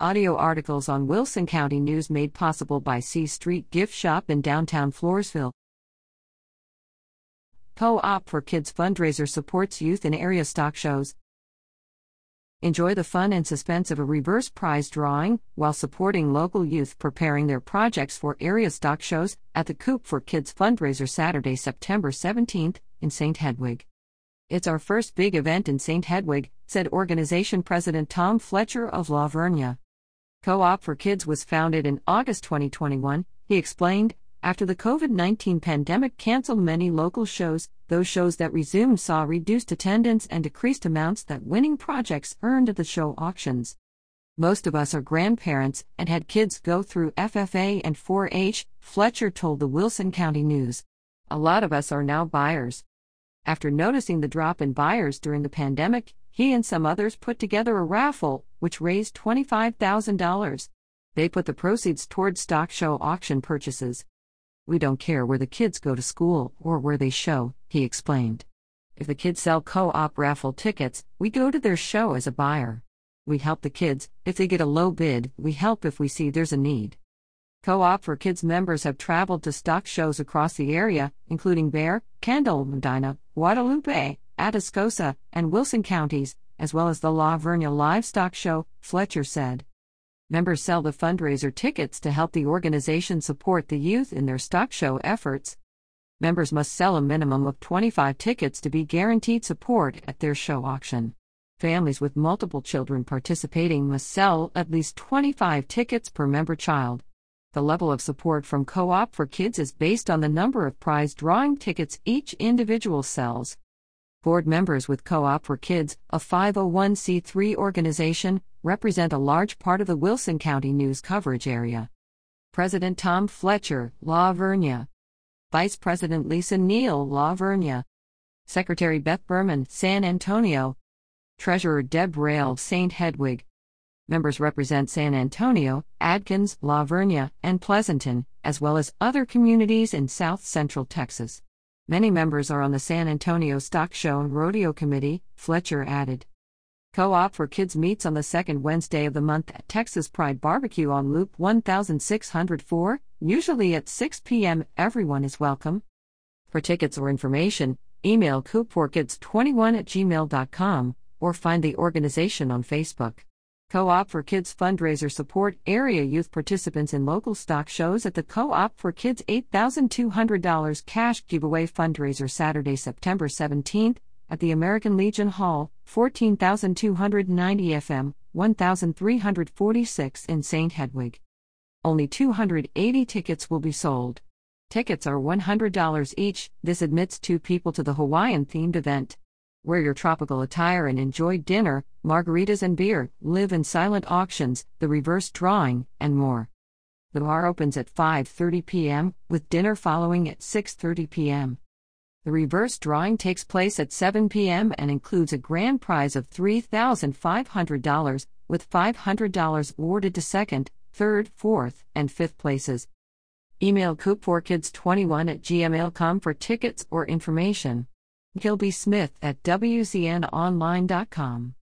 Audio articles on Wilson County News made possible by C Street Gift Shop in downtown Floresville. Co op for Kids fundraiser supports youth in area stock shows. Enjoy the fun and suspense of a reverse prize drawing while supporting local youth preparing their projects for area stock shows at the Coop for Kids fundraiser Saturday, September 17th in St. Hedwig. It's our first big event in St. Hedwig, said organization president Tom Fletcher of La Vernia. Co op for Kids was founded in August 2021, he explained. After the COVID 19 pandemic canceled many local shows, those shows that resumed saw reduced attendance and decreased amounts that winning projects earned at the show auctions. Most of us are grandparents and had kids go through FFA and 4 H, Fletcher told the Wilson County News. A lot of us are now buyers. After noticing the drop in buyers during the pandemic, he and some others put together a raffle, which raised $25,000. They put the proceeds toward stock show auction purchases. We don't care where the kids go to school or where they show, he explained. If the kids sell co op raffle tickets, we go to their show as a buyer. We help the kids, if they get a low bid, we help if we see there's a need. Co op for Kids members have traveled to stock shows across the area, including Bexar, Kendall, Medina, Guadalupe, Atascosa, and Wilson counties, as well as the La Vernia Livestock Show, Fletcher said. Members sell the fundraiser tickets to help the organization support the youth in their stock show efforts. Members must sell a minimum of 25 tickets to be guaranteed support at their show auction. Families with multiple children participating must sell at least 25 tickets per member child. The level of support from Co op for Kids is based on the number of prize drawing tickets each individual sells. Board members with Co op for Kids, a 501c3 organization, represent a large part of the Wilson County news coverage area. President Tom Fletcher, La Vernia. Vice President Lisa Neal, La Vernia. Secretary Beth Berman, San Antonio. Treasurer Deb Rail, St. Hedwig. Members represent San Antonio, Adkins, La Vernia, and Pleasanton, as well as other communities in south central Texas. Many members are on the San Antonio Stock Show and Rodeo Committee, Fletcher added. Co op for Kids meets on the second Wednesday of the month at Texas Pride Barbecue on Loop 1604, usually at 6 p.m. Everyone is welcome. For tickets or information, email coopforkids21 at gmail.com or find the organization on Facebook. Co op for Kids fundraiser support area youth participants in local stock shows at the Co op for Kids $8,200 cash giveaway fundraiser Saturday, September 17th at the American Legion Hall, 14290 FM, 1346 in St. Hedwig. Only 280 tickets will be sold. Tickets are $100 each. This admits two people to the Hawaiian themed event. Wear your tropical attire and enjoy dinner, margaritas and beer, live in silent auctions, the reverse drawing, and more. The bar opens at 5:30 p.m. with dinner following at 6:30 p.m. The reverse drawing takes place at 7 p.m. and includes a grand prize of $3,500 with $500 awarded to second, third, fourth, and fifth places. Email coop4kids21 at gmail.com for tickets or information. Gilby Smith at WCNOnline.com.